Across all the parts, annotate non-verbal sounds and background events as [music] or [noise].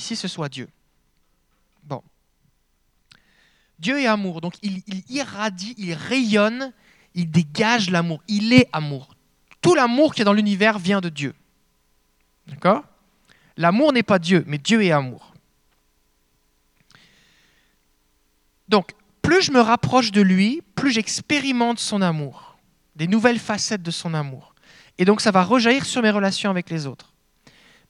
ici ce soit Dieu. Bon. Dieu est amour, donc il, il irradie, il rayonne, il dégage l'amour, il est amour. Tout l'amour qui est dans l'univers vient de Dieu. D'accord? L'amour n'est pas Dieu, mais Dieu est amour. Donc, plus je me rapproche de lui, plus j'expérimente son amour, des nouvelles facettes de son amour. Et donc, ça va rejaillir sur mes relations avec les autres.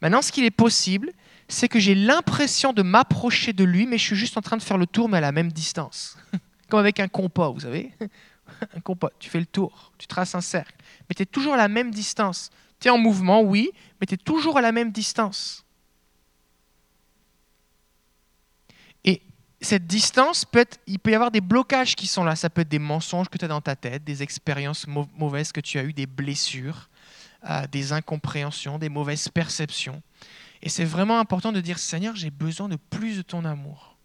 Maintenant, ce qu'il est possible, c'est que j'ai l'impression de m'approcher de lui, mais je suis juste en train de faire le tour, mais à la même distance. [laughs] Comme avec un compas, vous savez. [laughs] Un compas, tu fais le tour, tu traces un cercle, mais tu es toujours à la même distance. Tu es en mouvement, oui, mais tu es toujours à la même distance. Et cette distance peut il peut y avoir des blocages qui sont là. Ça peut être des mensonges que tu as dans ta tête, des expériences mauvaises que tu as eues, des blessures, euh, des incompréhensions, des mauvaises perceptions. Et c'est vraiment important de dire Seigneur, j'ai besoin de plus de ton amour.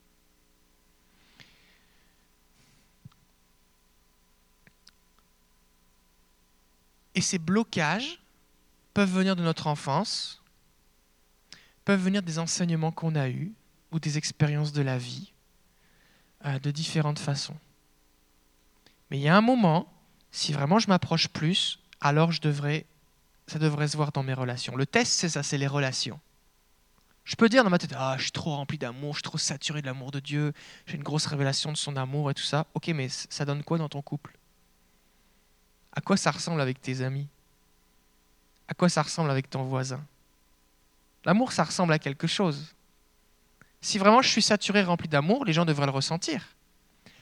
Et ces blocages peuvent venir de notre enfance, peuvent venir des enseignements qu'on a eus ou des expériences de la vie, euh, de différentes façons. Mais il y a un moment, si vraiment je m'approche plus, alors je devrais, ça devrait se voir dans mes relations. Le test, c'est ça, c'est les relations. Je peux dire dans ma tête, ah, je suis trop rempli d'amour, je suis trop saturé de l'amour de Dieu, j'ai une grosse révélation de son amour et tout ça. Ok, mais ça donne quoi dans ton couple? À quoi ça ressemble avec tes amis? À quoi ça ressemble avec ton voisin? L'amour, ça ressemble à quelque chose. Si vraiment je suis saturé, rempli d'amour, les gens devraient le ressentir.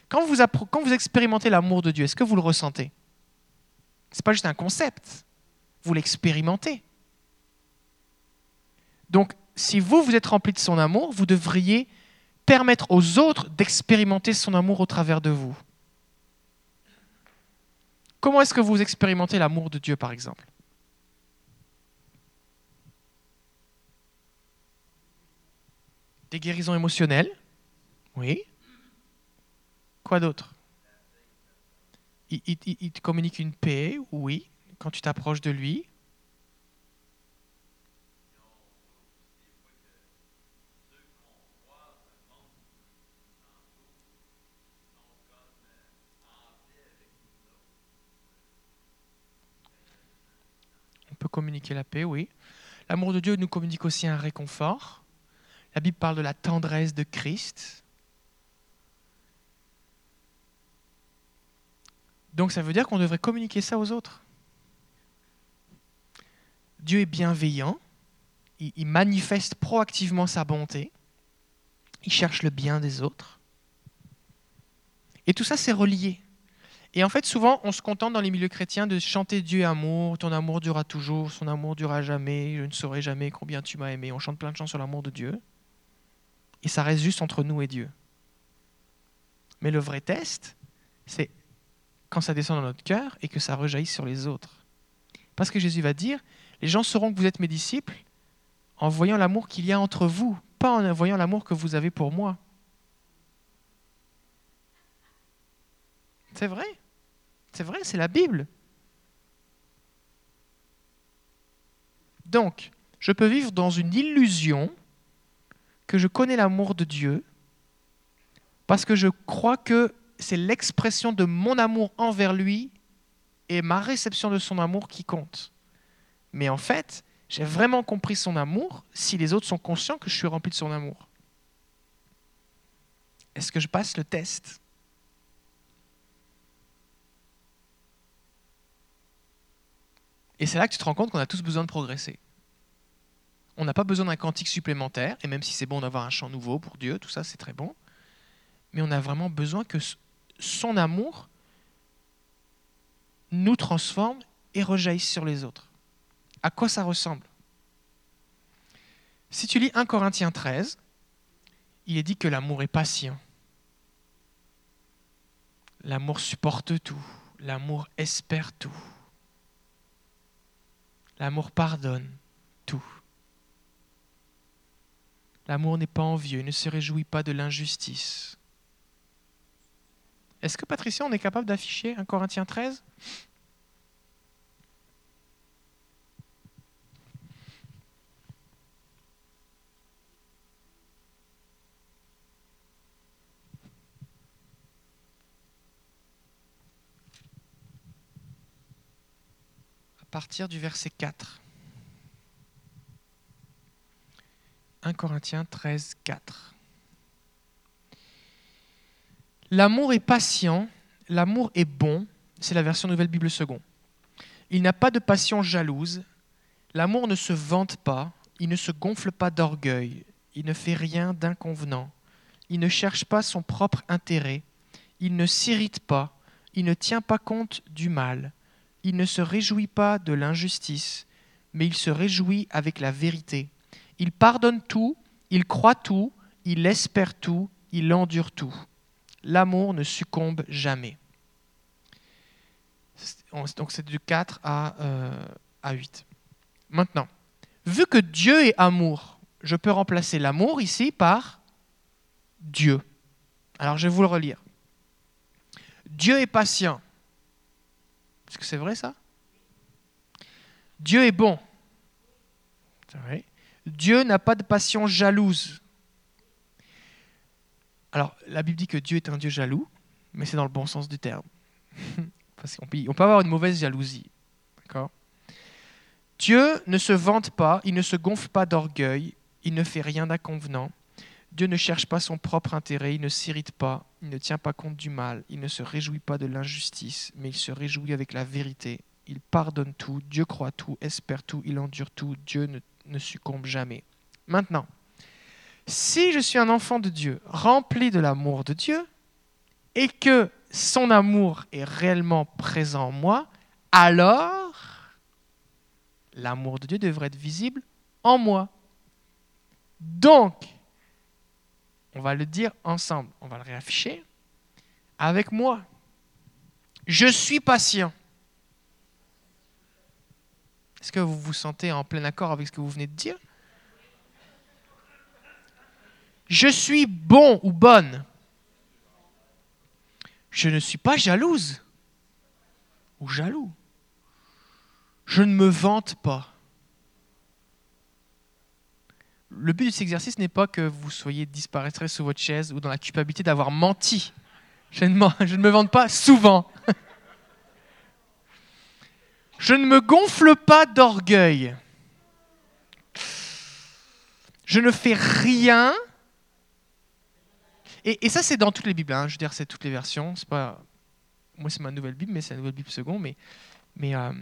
Quand vous, expérimentez l'amour de Dieu, est-ce que vous le ressentez? Ce n'est pas juste un concept, vous l'expérimentez. Donc, si vous, vous êtes rempli de son amour, vous devriez permettre aux autres d'expérimenter son amour au travers de vous. Comment est-ce que vous expérimentez l'amour de Dieu, par exemple? Des guérisons émotionnelles Oui. Quoi d'autre? Il, te communique une paix Oui. Quand tu t'approches de lui la paix, oui. L'amour de Dieu nous communique aussi un réconfort. La Bible parle de la tendresse de Christ. Donc ça veut dire qu'on devrait communiquer ça aux autres. Dieu est bienveillant, il, manifeste proactivement sa bonté, il cherche le bien des autres. Et tout ça, c'est relié. Et en fait, souvent, on se contente dans les milieux chrétiens de chanter Dieu amour, ton amour durera toujours, son amour durera jamais, je ne saurai jamais combien tu m'as aimé. On chante plein de chants sur l'amour de Dieu. Et ça reste juste entre nous et Dieu. Mais le vrai test, c'est quand ça descend dans notre cœur et que ça rejaillit sur les autres. Parce que Jésus va dire, les gens sauront que vous êtes mes disciples en voyant l'amour qu'il y a entre vous, pas en voyant l'amour que vous avez pour moi. C'est vrai? C'est vrai, c'est la Bible. Donc, je peux vivre dans une illusion que je connais l'amour de Dieu parce que je crois que c'est l'expression de mon amour envers lui et ma réception de son amour qui compte. Mais en fait, j'ai vraiment compris son amour si les autres sont conscients que je suis rempli de son amour. Est-ce que je passe le test? Et c'est là que tu te rends compte qu'on a tous besoin de progresser. On n'a pas besoin d'un cantique supplémentaire, et même si c'est bon d'avoir un chant nouveau pour Dieu, tout ça c'est très bon, mais on a vraiment besoin que son amour nous transforme et rejaillisse sur les autres. À quoi ça ressemble? Si tu lis 1 Corinthiens 13, il est dit que l'amour est patient. L'amour supporte tout. L'amour espère tout. L'amour pardonne tout. L'amour n'est pas envieux, ne se réjouit pas de l'injustice. Est-ce que Patricia, on est capable d'afficher un Corinthiens 13 partir du verset 4. 1 Corinthiens 13, 4. L'amour est patient, l'amour est bon, c'est la version Nouvelle Bible Second. Il n'a pas de passion jalouse, l'amour ne se vante pas, il ne se gonfle pas d'orgueil, il ne fait rien d'inconvenant, il ne cherche pas son propre intérêt, il ne s'irrite pas, il ne tient pas compte du mal, il ne se réjouit pas de l'injustice, mais il se réjouit avec la vérité. Il pardonne tout, il croit tout, il espère tout, il endure tout. L'amour ne succombe jamais. Donc c'est de 4 à, euh, à 8. Maintenant, vu que Dieu est amour, je peux remplacer l'amour ici par Dieu. Alors je vais vous le relire. Dieu est patient. Est-ce que c'est vrai ça? Dieu est bon. Dieu n'a pas de passion jalouse. Alors, la Bible dit que Dieu est un Dieu jaloux, mais c'est dans le bon sens du terme. [laughs] Parce qu'on peut, on peut avoir une mauvaise jalousie. D'accord? Dieu ne se vante pas, il ne se gonfle pas d'orgueil, il ne fait rien d'inconvenant. Dieu ne cherche pas son propre intérêt, il ne s'irrite pas, il ne tient pas compte du mal, il ne se réjouit pas de l'injustice, mais il se réjouit avec la vérité. Il pardonne tout, Dieu croit tout, espère tout, il endure tout, Dieu ne, succombe jamais. Maintenant, si je suis un enfant de Dieu, rempli de l'amour de Dieu, et que son amour est réellement présent en moi, alors l'amour de Dieu devrait être visible en moi. Donc, on va le dire ensemble, on va le réafficher avec moi. Je suis patient. Est-ce que vous vous sentez en plein accord avec ce que vous venez de dire? Je suis bon ou bonne? Je ne suis pas jalouse ou jaloux? Je ne me vante pas. Le but de cet exercice n'est pas que vous soyez disparaître sous votre chaise ou dans la culpabilité d'avoir menti. Je ne, [laughs] me vante pas souvent. [laughs] Je ne me gonfle pas d'orgueil. Je ne fais rien. Et, ça, c'est dans toutes les Bibles. Hein. Je veux dire, c'est toutes les versions. C'est pas, moi, c'est ma nouvelle Bible, mais c'est la nouvelle Bible seconde. Mais, euh,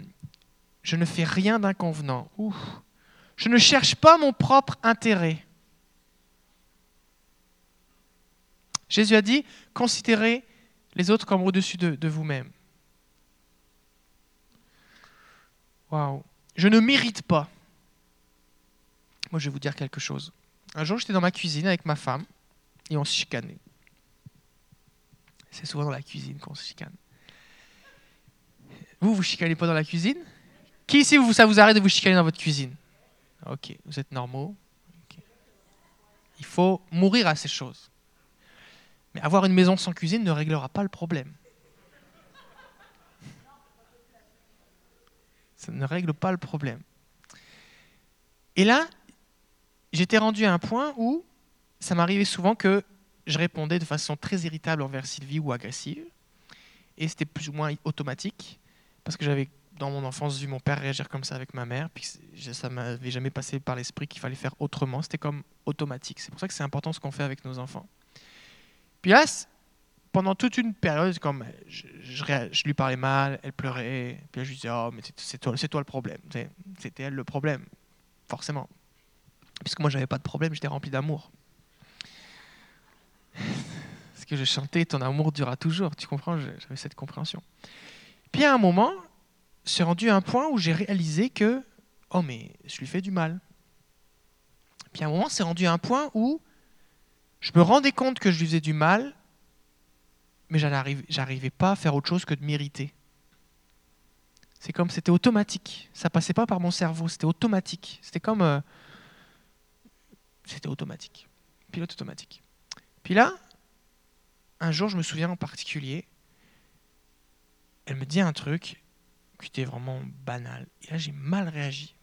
je ne fais rien d'inconvenant. Je ne cherche pas mon propre intérêt. Jésus a dit, considérez les autres comme au-dessus de, vous-même. Waouh. Je ne mérite pas. Moi, je vais vous dire quelque chose. Un jour, j'étais dans ma cuisine avec ma femme et on se chicanait. C'est souvent dans la cuisine qu'on se chicane. Vous, vous chicanez pas dans la cuisine? Qui ici, ça vous arrête de vous chicaner dans votre cuisine? Ok, vous êtes normaux. Il faut mourir à ces choses. Mais avoir une maison sans cuisine ne réglera pas le problème. Ça ne règle pas le problème. Et là, j'étais rendu à un point où ça m'arrivait souvent que je répondais de façon très irritable envers Sylvie ou agressive. Et c'était plus ou moins automatique, parce que j'avais dans mon enfance vu mon père réagir comme ça avec ma mère, puis ça m'avait jamais passé par l'esprit qu'il fallait faire autrement. C'était comme automatique. C'est pour ça que c'est important ce qu'on fait avec nos enfants. Puis là, pendant toute une période, comme je, lui parlais mal, elle pleurait, puis là, je lui disais oh mais c'est toi, toi le problème. C'était elle le problème, forcément. Puisque moi j'avais pas de problème, j'étais rempli d'amour. [laughs] Ce que je chantais, ton amour durera toujours. Tu comprends J'avais cette compréhension. Puis à un moment, c'est rendu à un point où j'ai réalisé que, oh mais je lui fais du mal. Puis à un moment, c'est rendu à un point où je me rendais compte que je lui faisais du mal, mais j'arrivais pas à faire autre chose que de m'irriter. C'est comme c'était automatique. Ça passait pas par mon cerveau, c'était automatique. C'était comme. Euh, c'était automatique. Pilote automatique. Puis là, un jour, je me souviens en particulier, elle me dit un truc était vraiment banal. Et là, j'ai mal réagi.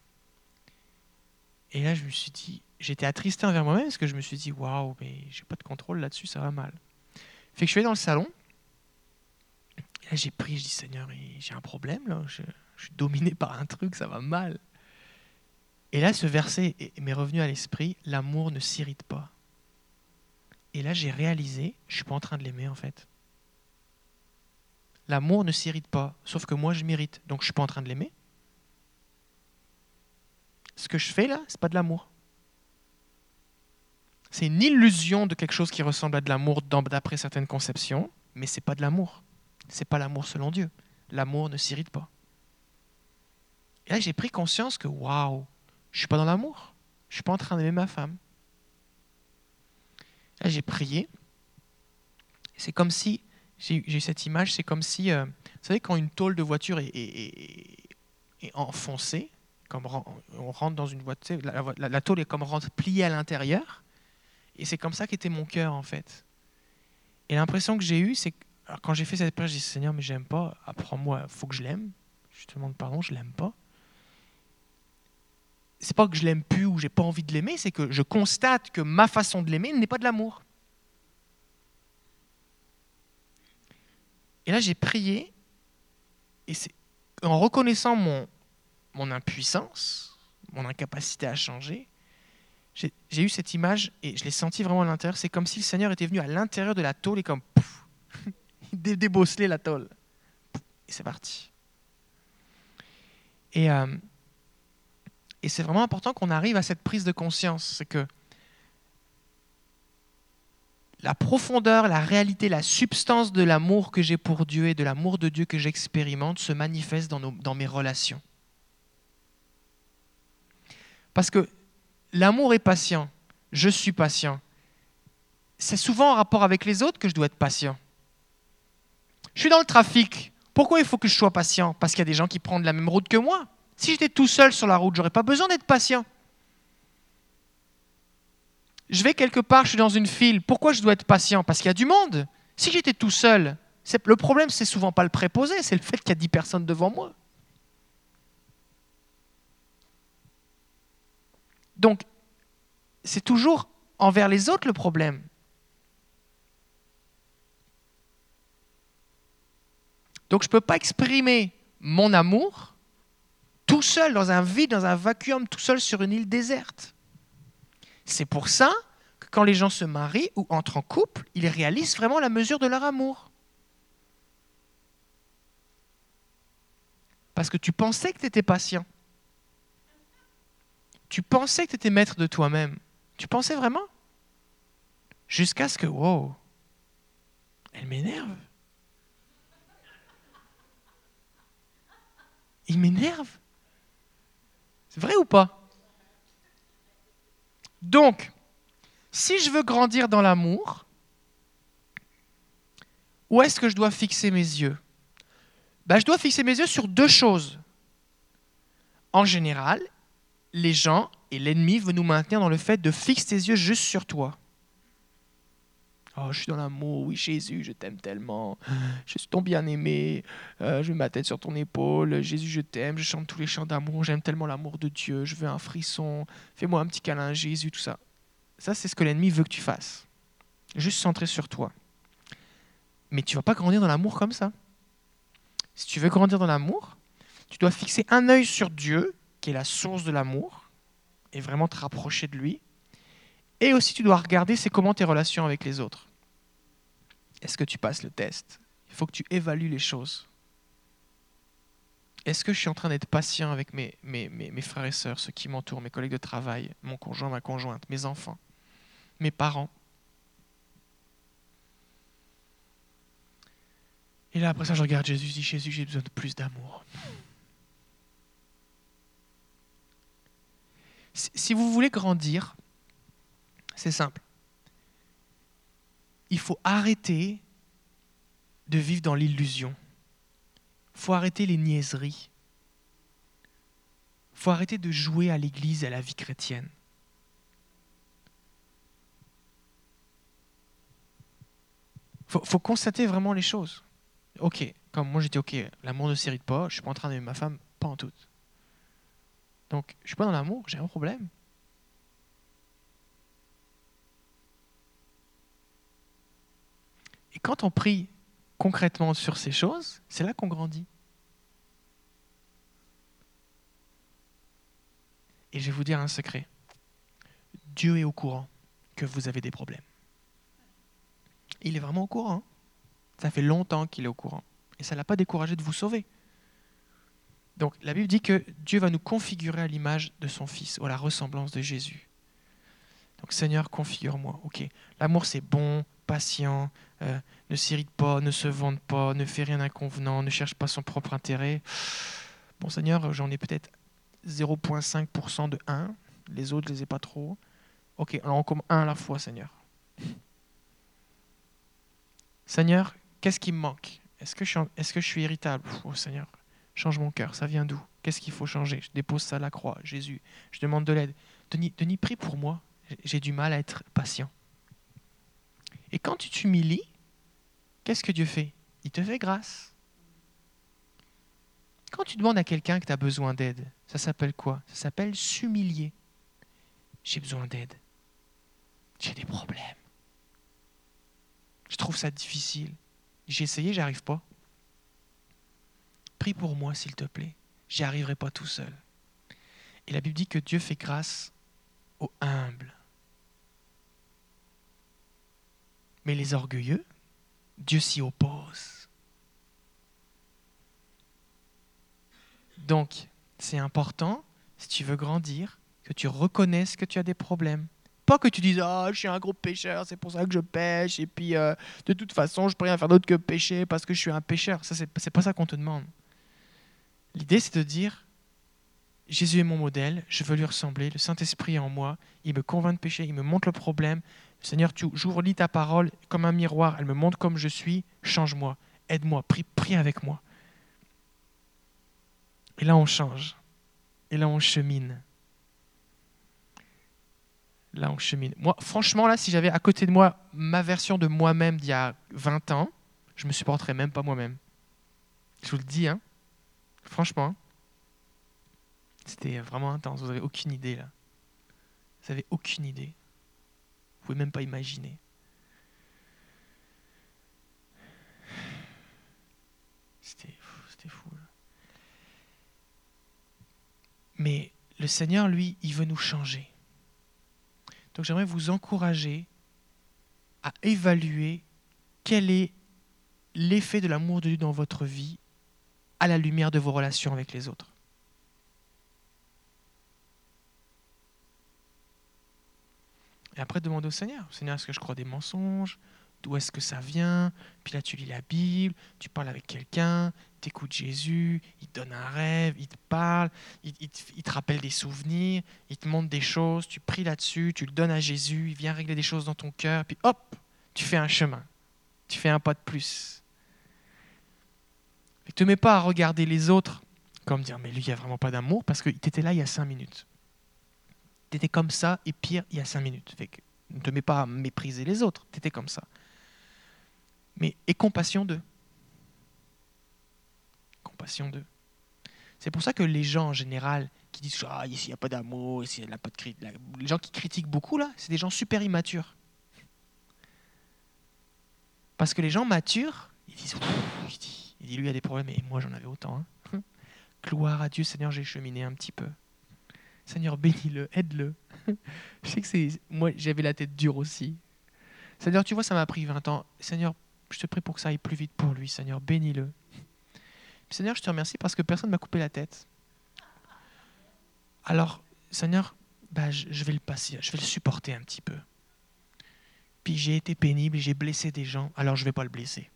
Et là, je me suis dit, j'étais attristé envers moi-même parce que je me suis dit, waouh, mais j'ai pas de contrôle là-dessus, ça va mal. Fait que je suis allé dans le salon. Et là, j'ai pris, je dis, Seigneur, j'ai un problème là. je suis dominé par un truc, ça va mal. Et là, ce verset m'est revenu à l'esprit, l'amour ne s'irrite pas. Et là, j'ai réalisé, je suis pas en train de l'aimer en fait. L'amour ne s'irrite pas, sauf que moi je m'irrite, donc je suis pas en train de l'aimer. Ce que je fais là, c'est pas de l'amour. C'est une illusion de quelque chose qui ressemble à de l'amour d'après certaines conceptions, mais c'est pas de l'amour. C'est pas l'amour selon Dieu. L'amour ne s'irrite pas. Et là, j'ai pris conscience que waouh, je suis pas dans l'amour. Je suis pas en train d'aimer ma femme. Là, j'ai prié. C'est comme si, j'ai cette image, c'est comme si, euh, vous savez, quand une tôle de voiture est, enfoncée, comme on rentre dans une voiture, la, tôle est comme pliée à l'intérieur, et c'est comme ça qu'était mon cœur, en fait. Et l'impression que j'ai eue, c'est que quand j'ai fait cette prière, j'ai dit Seigneur, mais j'aime pas, apprends-moi, il faut que je l'aime. Je te demande pardon, je l'aime pas c'est pas que je l'aime plus ou j'ai pas envie de l'aimer, c'est que je constate que ma façon de l'aimer n'est pas de l'amour. Et là, j'ai prié, et en reconnaissant mon, mon impuissance, mon incapacité à changer, j'ai eu cette image et je l'ai senti vraiment à l'intérieur. C'est comme si le Seigneur était venu à l'intérieur de la tôle et comme pouf, [laughs] il débosselait la tôle. Et c'est parti. Et euh, et c'est vraiment important qu'on arrive à cette prise de conscience. C'est que la profondeur, la réalité, la substance de l'amour que j'ai pour Dieu et de l'amour de Dieu que j'expérimente se manifeste dans, dans mes relations. Parce que l'amour est patient, je suis patient. C'est souvent en rapport avec les autres que je dois être patient. Je suis dans le trafic. Pourquoi il faut que je sois patient? Parce qu'il y a des gens qui prennent la même route que moi. Si j'étais tout seul sur la route, j'aurais pas besoin d'être patient. Je vais quelque part, je suis dans une file. Pourquoi je dois être patient? Parce qu'il y a du monde. Si j'étais tout seul, le problème, c'est souvent pas le préposé, c'est le fait qu'il y a 10 personnes devant moi. Donc, c'est toujours envers les autres le problème. Donc, je ne peux pas exprimer mon amour tout seul dans un vide, dans un vacuum, tout seul sur une île déserte. C'est pour ça que quand les gens se marient ou entrent en couple, ils réalisent vraiment la mesure de leur amour. Parce que tu pensais que tu étais patient. Tu pensais que tu étais maître de toi-même. Tu pensais vraiment? Jusqu'à ce que, wow, elle m'énerve. Il m'énerve. C'est vrai ou pas? Donc, si je veux grandir dans l'amour, où est-ce que je dois fixer mes yeux? Ben, Je dois fixer mes yeux sur deux choses. En général, les gens et l'ennemi veulent nous maintenir dans le fait de fixer tes yeux juste sur toi. Oh, je suis dans l'amour, oui Jésus, je t'aime tellement. Je suis ton bien-aimé, euh, je mets ma tête sur ton épaule. Jésus, je t'aime, je chante tous les chants d'amour, j'aime tellement l'amour de Dieu, je veux un frisson. Fais-moi un petit câlin, Jésus, tout ça. Ça, c'est ce que l'ennemi veut que tu fasses. Juste centré sur toi. Mais tu vas pas grandir dans l'amour comme ça. Si tu veux grandir dans l'amour, tu dois fixer un œil sur Dieu, qui est la source de l'amour, et vraiment te rapprocher de lui. Et aussi, tu dois regarder c'est comment tes relations avec les autres. Est-ce que tu passes le test? Il faut que tu évalues les choses. Est-ce que je suis en train d'être patient avec mes, frères et sœurs, ceux qui m'entourent, mes collègues de travail, mon conjoint, ma conjointe, mes enfants, mes parents? Et là, après ça, je regarde Jésus, je dis Jésus, j'ai besoin de plus d'amour. Si vous voulez grandir, c'est simple il faut arrêter de vivre dans l'illusion. Il faut arrêter les niaiseries. Il faut arrêter de jouer à l'Église et à la vie chrétienne. Il faut, constater vraiment les choses. Ok, comme moi j'étais ok, l'amour ne s'irrite pas, je ne suis pas en train d'aimer ma femme, pas en tout. Donc, je ne suis pas dans l'amour, j'ai un problème. Et quand on prie concrètement sur ces choses, c'est là qu'on grandit. Et je vais vous dire un secret. Dieu est au courant que vous avez des problèmes. Il est vraiment au courant. Ça fait longtemps qu'il est au courant. Et ça ne l'a pas découragé de vous sauver. Donc la Bible dit que Dieu va nous configurer à l'image de son Fils, ou à la ressemblance de Jésus. Donc Seigneur, configure-moi. Ok, l'amour c'est bon, patient, euh, ne s'irrite pas, ne se vante pas, ne fait rien d'inconvenant, ne cherche pas son propre intérêt. Bon Seigneur, j'en ai peut-être 0,5% de 1, les autres je les ai pas trop. Ok, alors on commence un à la fois, Seigneur. Seigneur, qu'est-ce qui me manque? Est-ce que, je suis irritable? Oh Seigneur, change mon cœur, ça vient d'où? Qu'est-ce qu'il faut changer? Je dépose ça à la croix, Jésus, je demande de l'aide. Denis, prie pour moi, j'ai du mal à être patient. Et quand tu t'humilies, qu'est-ce que Dieu fait? Il te fait grâce. Quand tu demandes à quelqu'un que tu as besoin d'aide, ça s'appelle quoi? Ça s'appelle s'humilier. J'ai besoin d'aide. J'ai des problèmes. Je trouve ça difficile. J'ai essayé, j'arrive pas. Prie pour moi, s'il te plaît. J'y arriverai pas tout seul. Et la Bible dit que Dieu fait grâce aux humbles. Mais les orgueilleux, Dieu s'y oppose. Donc, c'est important, si tu veux grandir, que tu reconnaisses que tu as des problèmes. Pas que tu dises Ah, je suis un gros pécheur, c'est pour ça que je pêche, et puis euh, de toute façon, je peux rien faire d'autre que pêcher parce que je suis un pécheur. Ça, c'est pas ça qu'on te demande. L'idée, c'est de dire Jésus est mon modèle, je veux lui ressembler, le Saint-Esprit est en moi, il me convainc de pécher, il me montre le problème. Seigneur, tu, j'ouvre, ta parole comme un miroir, elle me montre comme je suis, change-moi, aide-moi, prie, prie avec moi. Et là, on change. Et là, on chemine là on chemine. Moi, franchement, là, si j'avais à côté de moi ma version de moi-même d'il y a 20 ans, je me supporterais même pas moi-même. Je vous le dis, hein. Franchement, c'était vraiment intense. Vous n'avez aucune idée là. Vous n'avez aucune idée. Pouvez même pas imaginer. C'était fou. Mais le Seigneur, lui, il veut nous changer. Donc j'aimerais vous encourager à évaluer quel est l'effet de l'amour de Dieu dans votre vie à la lumière de vos relations avec les autres. Et après, demandez au Seigneur, Seigneur, est-ce que je crois des mensonges? D'où est-ce que ça vient? Puis là, tu lis la Bible, tu parles avec quelqu'un, tu écoutes Jésus, il te donne un rêve, il te parle, il, te, rappelle des souvenirs, il te montre des choses, tu pries là-dessus, tu le donnes à Jésus, il vient régler des choses dans ton cœur, puis hop, tu fais un chemin, tu fais un pas de plus. Ne te mets pas à regarder les autres comme dire, mais lui, il n'y a vraiment pas d'amour, parce que tu étais là il y a cinq minutes. Tu étais comme ça, et pire, il y a cinq minutes. Ne te mets pas à mépriser les autres, tu étais comme ça mais et compassion d'eux. Compassion d'eux. C'est pour ça que les gens en général qui disent ah ici il n'y a pas d'amour, ici il a pas de les gens qui critiquent beaucoup là, c'est des gens super immatures. Parce que les gens matures, ils disent il dit, lui il a des problèmes et moi j'en avais autant. Hein. [laughs] Gloire à Dieu, Seigneur, j'ai cheminé un petit peu. Seigneur, bénis-le, aide-le. [laughs] Je sais que c'est moi j'avais la tête dure aussi. Seigneur, tu vois, ça m'a pris 20 ans. Seigneur, je te prie pour que ça aille plus vite pour lui, Seigneur. Bénis-le. [laughs] Seigneur, je te remercie parce que personne ne m'a coupé la tête. Alors, Seigneur, bah, je vais le passer, je vais le supporter un petit peu. Puis j'ai été pénible, j'ai blessé des gens, alors je ne vais pas le blesser.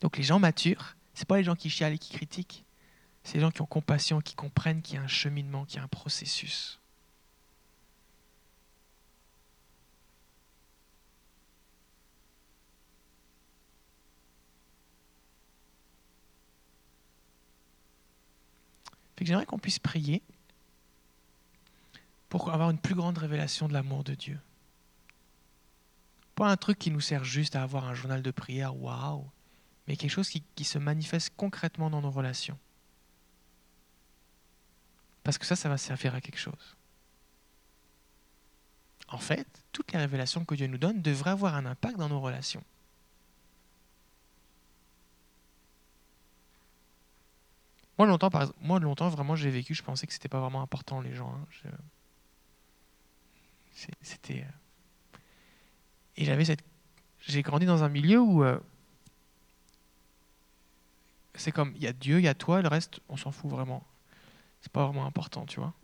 Donc les gens matures, ce pas les gens qui chialent et qui critiquent, c'est les gens qui ont compassion, qui comprennent qu'il y a un cheminement, qu'il y a un processus. j'aimerais qu'on puisse prier pour avoir une plus grande révélation de l'amour de Dieu. Pas un truc qui nous sert juste à avoir un journal de prière, waouh, mais quelque chose qui, qui se manifeste concrètement dans nos relations. Parce que ça, ça va servir à quelque chose. En fait, toutes les révélations que Dieu nous donne devraient avoir un impact dans nos relations. Moi, longtemps, longtemps, vraiment, j'ai vécu, je pensais que c'était pas vraiment important, les gens. hein. C'était. euh, Et j'avais cette. J'ai grandi dans un milieu où. euh, C'est comme, il y a Dieu, il y a toi, le reste, on s'en fout vraiment. C'est pas vraiment important, tu vois.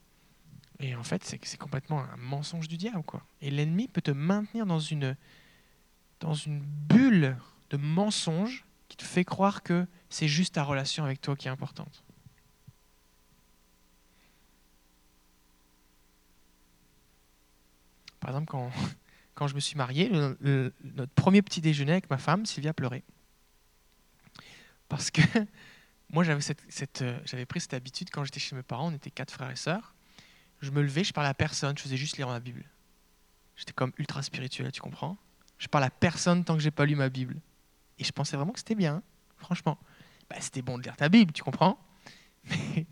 Et en fait, c'est complètement un mensonge du diable, quoi. Et l'ennemi peut te maintenir dans une, dans une bulle de mensonges qui te fait croire que c'est juste ta relation avec toi qui est importante. Par exemple, quand, [laughs] quand je me suis marié, notre premier petit déjeuner avec ma femme, Sylvia pleurait. Parce que [laughs] moi, euh, j'avais pris cette habitude quand j'étais chez mes parents, on était quatre frères et sœurs. Je me levais, je parlais à personne, je faisais juste lire ma Bible. J'étais comme ultra spirituel, tu comprends? Je parle à personne tant que j'ai pas lu ma Bible. Et je pensais vraiment que c'était bien, franchement. Bah, c'était bon de lire ta Bible, tu comprends? [laughs] Mais,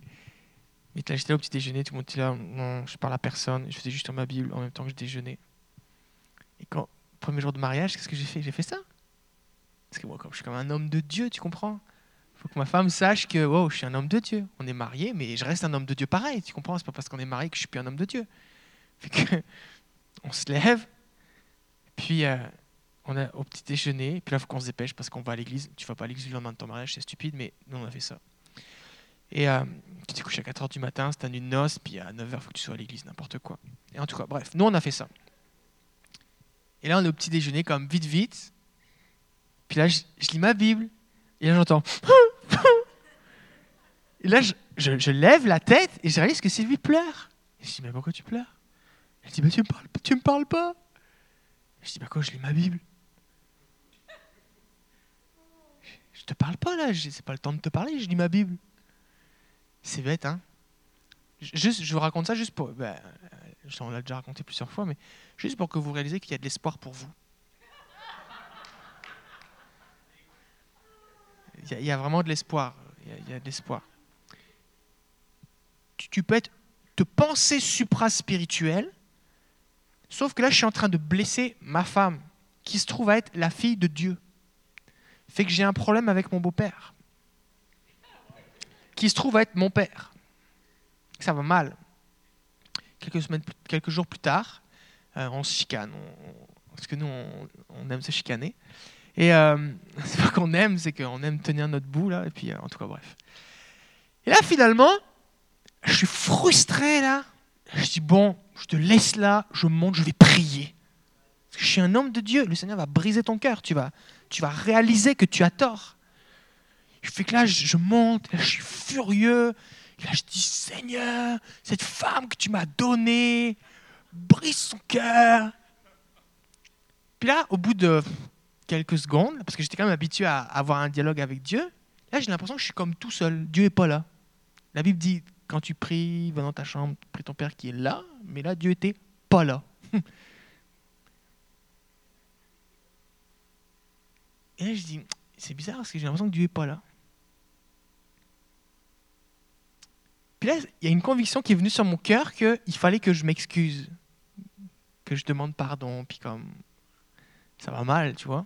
mais là, j'étais là au petit déjeuner, tout le monde était là, non, je parle à personne, je faisais juste ma Bible en même temps que je déjeunais. Et quand, premier jour de mariage, qu'est-ce que j'ai fait? J'ai fait ça? Parce que moi, je suis comme un homme de Dieu, tu comprends? Que ma femme sache que wow, je suis un homme de Dieu. On est mariés, mais je reste un homme de Dieu pareil, tu comprends? C'est pas parce qu'on est marié que je suis plus un homme de Dieu. [laughs] On se lève, puis euh, on a au petit déjeuner, puis là, il faut qu'on se dépêche parce qu'on va à l'église. Tu vas pas à l'église le lendemain de ton mariage, c'est stupide, mais nous, on a fait ça. Et euh, tu t'es couché à 4h du matin, c'est un une noce, puis à 9h, il faut que tu sois à l'église, n'importe quoi. Et en tout cas, bref, nous, on a fait ça. Et là, on est au petit déjeuner, comme vite, vite. Puis là, je lis ma Bible. Et là, j'entends. Et là, je, je- je lève la tête et je réalise que Sylvie pleure. Je dis, mais pourquoi tu pleures? Elle dit, mais tu me parles, me parles pas. Je dis, bah quoi, je lis ma Bible? Je te parle pas là, c'est pas le temps de te parler, je lis ma Bible. C'est bête, hein je vous raconte ça juste pour. euh, on l'a déjà raconté plusieurs fois, mais juste pour que vous réalisez qu'il y a de l'espoir pour vous. Il y a- vraiment de l'espoir. Il y, a de l'espoir. Tu, peux être, te penser supra-spirituel, sauf que là, je suis en train de blesser ma femme, qui se trouve à être la fille de Dieu. Fait que j'ai un problème avec mon beau-père, qui se trouve à être mon père. Ça va mal. Quelques, semaines, quelques jours plus tard, euh, on se chicane, parce que nous, on, on aime se chicaner. Et euh, [laughs] c'est pas qu'on aime, c'est qu'on aime tenir notre bout, là. Et puis, euh, en tout cas, bref. Et là, finalement, je suis frustré, là. Je dis, bon, je te laisse là, je monte, je vais prier. Parce que je suis un homme de Dieu. Le Seigneur va briser ton cœur. Tu vas, tu vas réaliser que tu as tort. Je fais que là, je, monte, là, je suis furieux. Là, je dis, Seigneur, cette femme que tu m'as donnée, brise son cœur. Puis là, au bout de quelques secondes, parce que j'étais quand même habitué à avoir un dialogue avec Dieu, là j'ai l'impression que je suis comme tout seul. Dieu n'est pas là. La Bible dit, quand tu pries, va dans ta chambre, prie ton Père qui est là, mais là Dieu était pas là. [laughs] Et là je dis, c'est bizarre parce que j'ai l'impression que Dieu n'est pas là. Puis là, il y a une conviction qui est venue sur mon cœur qu'il fallait que je m'excuse, que je demande pardon, puis comme ça va mal, tu vois.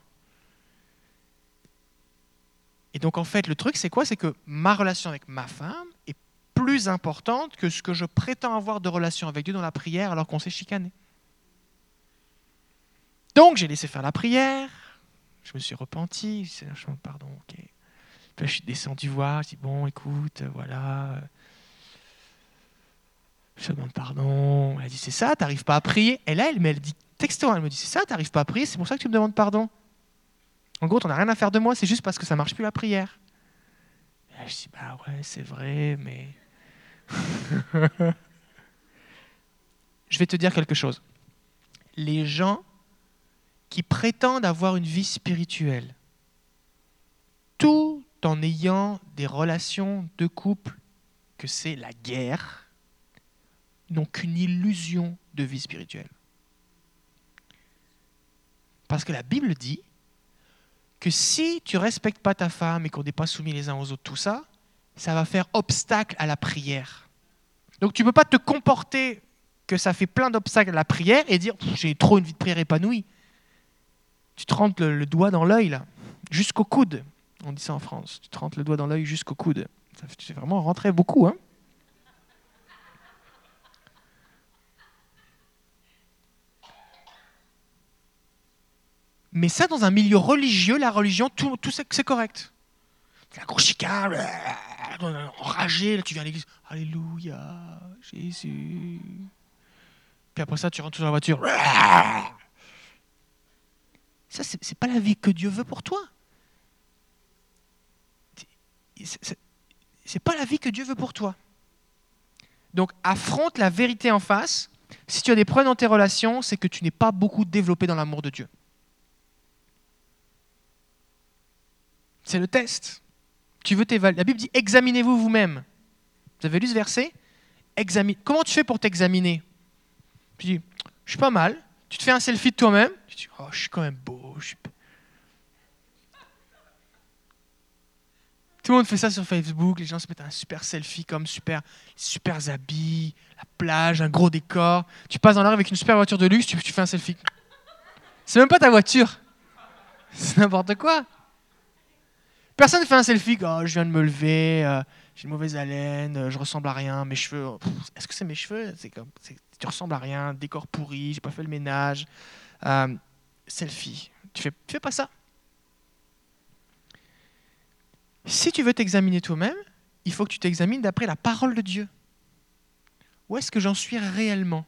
Et donc en fait, le truc, c'est quoi? C'est que ma relation avec ma femme plus importante que ce que je prétends avoir de relation avec Dieu dans la prière alors qu'on s'est chicané. Donc j'ai laissé faire la prière, je me suis repenti, je dit, pardon, ok. Je suis descendu voir, je dis, bon, écoute, voilà, je demande pardon. Elle dit, c'est ça, t'arrives pas à prier? Et là, elle, elle dit texto, elle me dit, c'est ça, t'arrives pas à prier, c'est pour ça que tu me demandes pardon. En gros, t'en as rien à faire de moi, c'est juste parce que ça marche plus la prière. Et là, je dis, bah ouais, c'est vrai, mais... je vais te dire quelque chose. Les gens qui prétendent avoir une vie spirituelle, tout en ayant des relations de couple, que c'est la guerre, n'ont qu'une illusion de vie spirituelle. Parce que la Bible dit que si tu respectes pas ta femme et qu'on n'est pas soumis les uns aux autres, tout ça, ça va faire obstacle à la prière. Donc tu ne peux pas te comporter que ça fait plein d'obstacles à la prière et dire j'ai trop une vie de prière épanouie. Tu te rentres le, doigt dans l'œil, là, jusqu'au coude. On dit ça en France. Tu te rentres le doigt dans l'œil jusqu'au coude. Ça fait vraiment rentrer beaucoup. Hein Mais ça, dans un milieu religieux, la religion, tout c'est correct. La grosse chicane, enragé, là tu viens à l'église, Alléluia, Jésus. Puis après ça, tu rentres dans la voiture. [laughs] Ça, c'est pas la vie que Dieu veut pour toi. C'est pas la vie que Dieu veut pour toi. Donc affronte la vérité en face. Si tu as des problèmes dans tes relations, c'est que tu n'es pas beaucoup développé dans l'amour de Dieu. C'est le test. Tu veux t'évaluer. La Bible dit examinez-vous vous-même. Vous avez lu ce verset? Comment tu fais pour t'examiner? Tu dis je suis pas mal. Tu te fais un selfie de toi-même. Tu dis oh, je suis quand même beau. Tout le monde fait ça sur Facebook. Les gens se mettent un super selfie comme super, super habits, la plage, un gros décor. Tu passes dans la rue avec une super voiture de luxe. Tu fais un selfie. C'est même pas ta voiture. C'est n'importe quoi. Personne ne fait un selfie, oh, je viens de me lever, euh, j'ai une mauvaise haleine, euh, je ressemble à rien, mes cheveux, est-ce que c'est mes cheveux? Tu ressembles à rien, décor pourri, j'ai pas fait le ménage. Euh, selfie, tu fais, fais pas ça. Si tu veux t'examiner toi-même, il faut que tu t'examines d'après la parole de Dieu. Où est-ce que j'en suis réellement?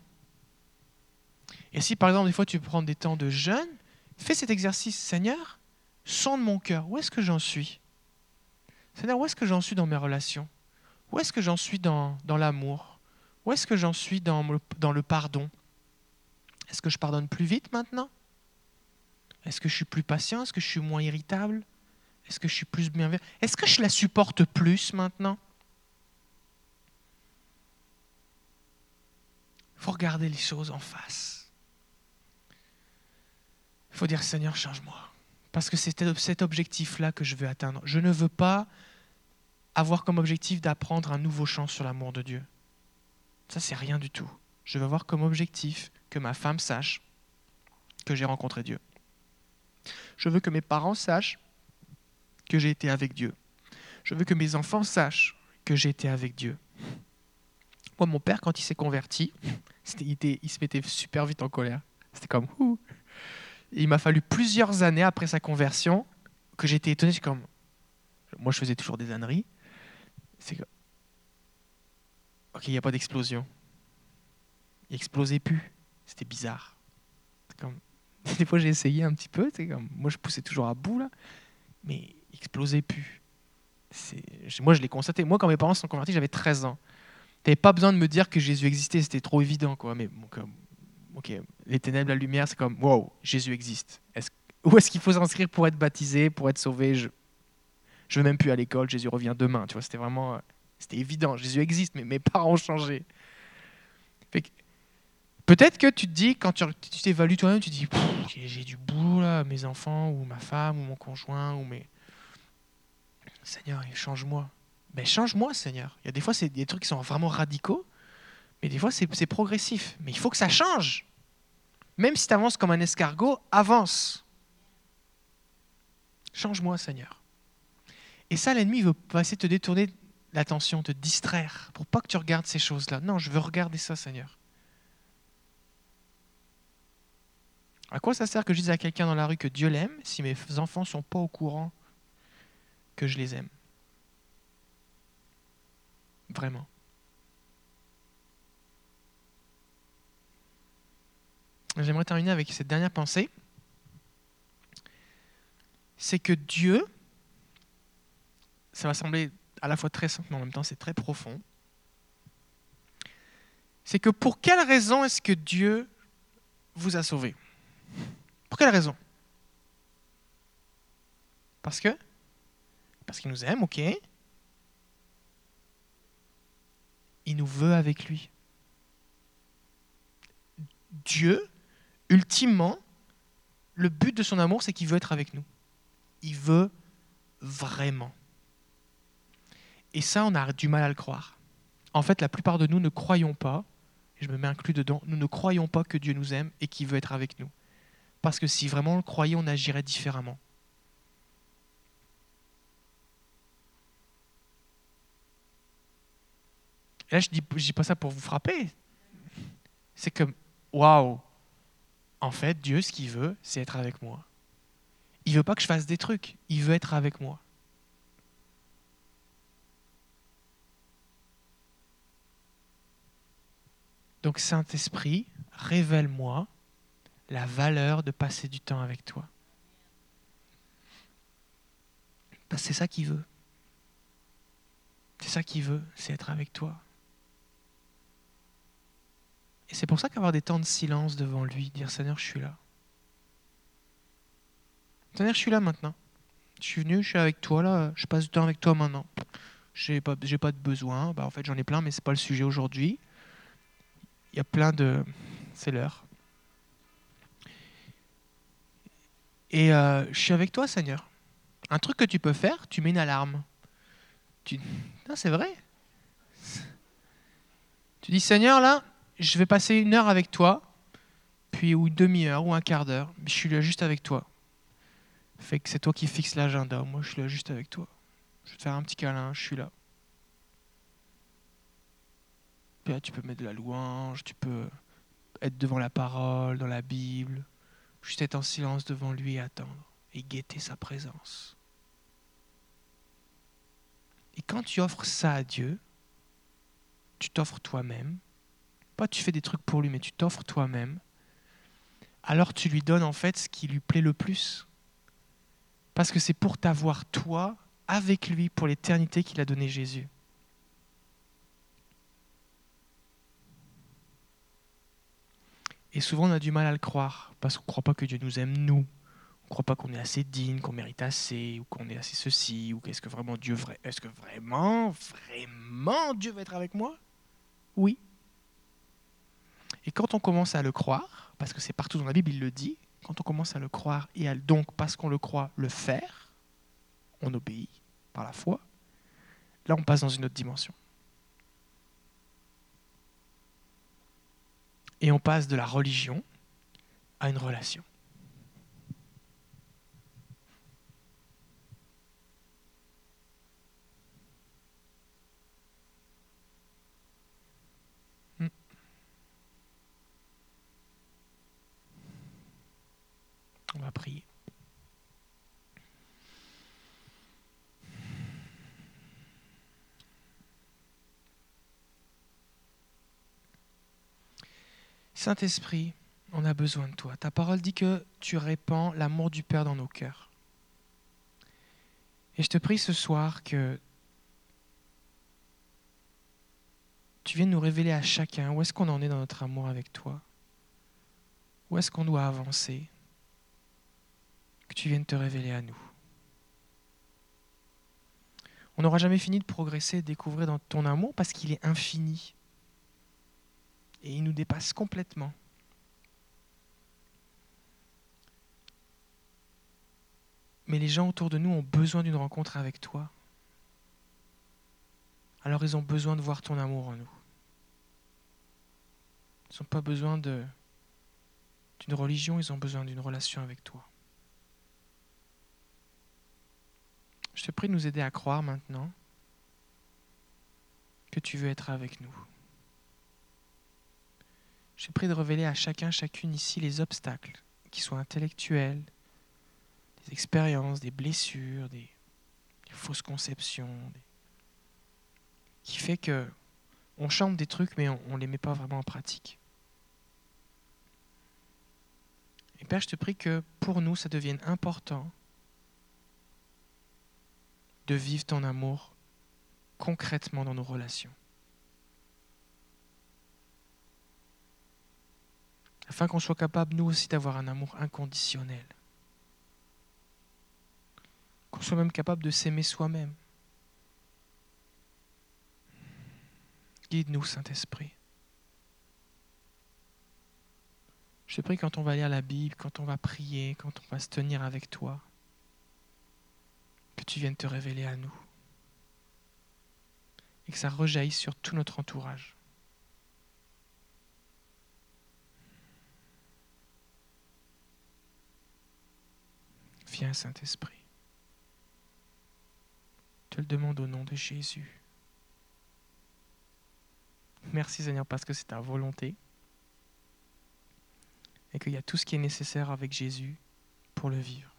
Et si par exemple des fois tu prends des temps de jeûne, fais cet exercice, Seigneur, sonde mon cœur, où est-ce que j'en suis? Seigneur, où est-ce que j'en suis dans mes relations? Où est-ce que j'en suis dans, dans l'amour? Où est-ce que j'en suis dans, dans le pardon? Est-ce que je pardonne plus vite maintenant? Est-ce que je suis plus patient? Est-ce que je suis moins irritable? Est-ce que je suis plus bienveillant? Est-ce que je la supporte plus maintenant? Il faut regarder les choses en face. Il faut dire Seigneur, change-moi. Parce que c'est cet objectif-là que je veux atteindre. Je ne veux pas avoir comme objectif d'apprendre un nouveau chant sur l'amour de Dieu. Ça, c'est rien du tout. Je veux avoir comme objectif que ma femme sache que j'ai rencontré Dieu. Je veux que mes parents sachent que j'ai été avec Dieu. Je veux que mes enfants sachent que j'ai été avec Dieu. Moi, mon père, quand il s'est converti, [laughs] il, se mettait super vite en colère. C'était comme, Ouh il m'a fallu plusieurs années après sa conversion que j'étais étonné. Comme, moi, je faisais toujours des âneries. C'est que, ok, il n'y a pas d'explosion. Il explosait plus. C'était bizarre. [laughs] Des fois, j'ai essayé un petit peu. Comme, moi, je poussais toujours à bout là, mais il explosait plus. Moi, je l'ai constaté. Moi, quand mes parents sont convertis, j'avais 13 ans. Tu n'avais pas besoin de me dire que Jésus existait, c'était trop évident. Quoi. Mais bon, comme, ok, les ténèbres, la lumière, c'est comme, wow, Jésus existe. Est où est-ce qu'il faut s'inscrire pour être baptisé, pour être sauvé? Je ne veux même plus à l'école, Jésus revient demain. Tu vois, c'était vraiment, c'était évident, Jésus existe, mais mes parents ont changé. Peut-être que tu te dis, quand tu t'évalues toi-même, tu te dis, j'ai du boulot mes enfants, ou ma femme, ou mon conjoint, ou mes... Seigneur, change-moi. Mais change-moi, Seigneur. Il y a des fois, c'est des trucs qui sont vraiment radicaux. Mais des fois, c'est progressif. Mais il faut que ça change. Même si tu avances comme un escargot, avance. Change-moi, Seigneur. Et ça, l'ennemi veut de te détourner l'attention, te distraire, pour pas que tu regardes ces choses-là. Non, je veux regarder ça, Seigneur. À quoi ça sert que je dise à quelqu'un dans la rue que Dieu l'aime si mes enfants ne sont pas au courant que je les aime? Vraiment. J'aimerais terminer avec cette dernière pensée. C'est que Dieu, ça va sembler à la fois très simple, mais en même temps c'est très profond. C'est que pour quelle raison est-ce que Dieu vous a sauvé? Pour quelle raison? Parce que? Parce qu'il nous aime, ok. Il nous veut avec lui. Dieu ultimement, le but de son amour, c'est qu'il veut être avec nous. Il veut vraiment. Et ça, on a du mal à le croire. En fait, la plupart de nous ne croyons pas, je me mets inclus dedans, nous ne croyons pas que Dieu nous aime et qu'il veut être avec nous. Parce que si vraiment on le croyait, on agirait différemment. Là, je dis, je dis pas ça pour vous frapper. C'est comme, waouh, en fait, Dieu, ce qu'il veut, c'est être avec moi. Il veut pas que je fasse des trucs, il veut être avec moi. Donc Saint-Esprit, révèle-moi la valeur de passer du temps avec toi. Parce que c'est ça qu'il veut. C'est ça qu'il veut, c'est être avec toi. Et c'est pour ça qu'avoir des temps de silence devant lui, dire Seigneur, je suis là. Seigneur, je suis là maintenant. Je suis venu, je suis avec toi là, je passe du temps avec toi maintenant. J'ai pas, j'ai pas de besoin. Bah, en fait, j'en ai plein, mais c'est pas le sujet aujourd'hui. Il y a plein de. C'est l'heure. Et euh, je suis avec toi, Seigneur. Un truc que tu peux faire, tu mets une alarme. Tu... Non, c'est vrai. Tu dis, Seigneur, là, je vais passer une heure avec toi, puis ou une demi-heure ou un quart d'heure. Je suis là juste avec toi. Fait que c'est toi qui fixes l'agenda. Moi, je suis là juste avec toi. Je vais te faire un petit câlin, je suis là. Puis là, tu peux mettre de la louange, tu peux être devant la parole, dans la Bible, juste être en silence devant lui et attendre et guetter sa présence. Et quand tu offres ça à Dieu, tu t'offres toi-même. Pas tu fais des trucs pour lui, mais tu t'offres toi-même. Alors tu lui donnes en fait ce qui lui plaît le plus. Parce que c'est pour t'avoir toi avec lui pour l'éternité qu'il a donné Jésus. Et souvent on a du mal à le croire, parce qu'on ne croit pas que Dieu nous aime nous. On ne croit pas qu'on est assez digne, qu'on mérite assez, ou qu'on est assez ceci, ou qu'est-ce que vraiment Dieu Est-ce que vraiment, vraiment Dieu va être avec moi? Oui. Et quand on commence à le croire, parce que c'est partout dans la Bible, il le dit, quand on commence à le croire et à donc, parce qu'on le croit, le faire, on obéit par la foi, là on passe dans une autre dimension. Et on passe de la religion à une relation. Saint-Esprit, on a besoin de toi. Ta parole dit que tu répands l'amour du Père dans nos cœurs. Et je te prie ce soir que tu viennes nous révéler à chacun où est-ce qu'on en est dans notre amour avec toi. Où est-ce qu'on doit avancer. Que tu viennes te révéler à nous. On n'aura jamais fini de progresser et de découvrir dans ton amour parce qu'il est infini et il nous dépasse complètement. Mais les gens autour de nous ont besoin d'une rencontre avec toi. Alors ils ont besoin de voir ton amour en nous. Ils n'ont pas besoin d'une religion, ils ont besoin d'une relation avec toi. Je te prie de nous aider à croire maintenant que tu veux être avec nous. Je prie de révéler à chacun, chacune ici les obstacles, qui soient intellectuels, des expériences, des blessures, des, fausses conceptions, qui fait que on chante des trucs mais on ne les met pas vraiment en pratique. Et Père, je te prie que pour nous, ça devienne important de vivre ton amour concrètement dans nos relations. afin qu'on soit capable, nous aussi, d'avoir un amour inconditionnel. Qu'on soit même capable de s'aimer soi-même. Guide-nous, Saint-Esprit. Je prie quand on va lire la Bible, quand on va prier, quand on va se tenir avec toi, que tu viennes te révéler à nous et que ça rejaillisse sur tout notre entourage. Viens, Saint-Esprit. Je te le demande au nom de Jésus. Merci Seigneur parce que c'est ta volonté et qu'il y a tout ce qui est nécessaire avec Jésus pour le vivre.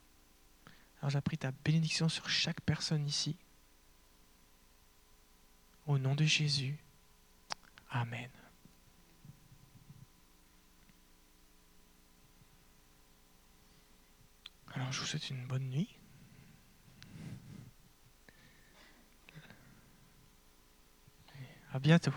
Alors j'appris ta bénédiction sur chaque personne ici. Au nom de Jésus. Amen. Alors je vous souhaite une bonne nuit. À bientôt.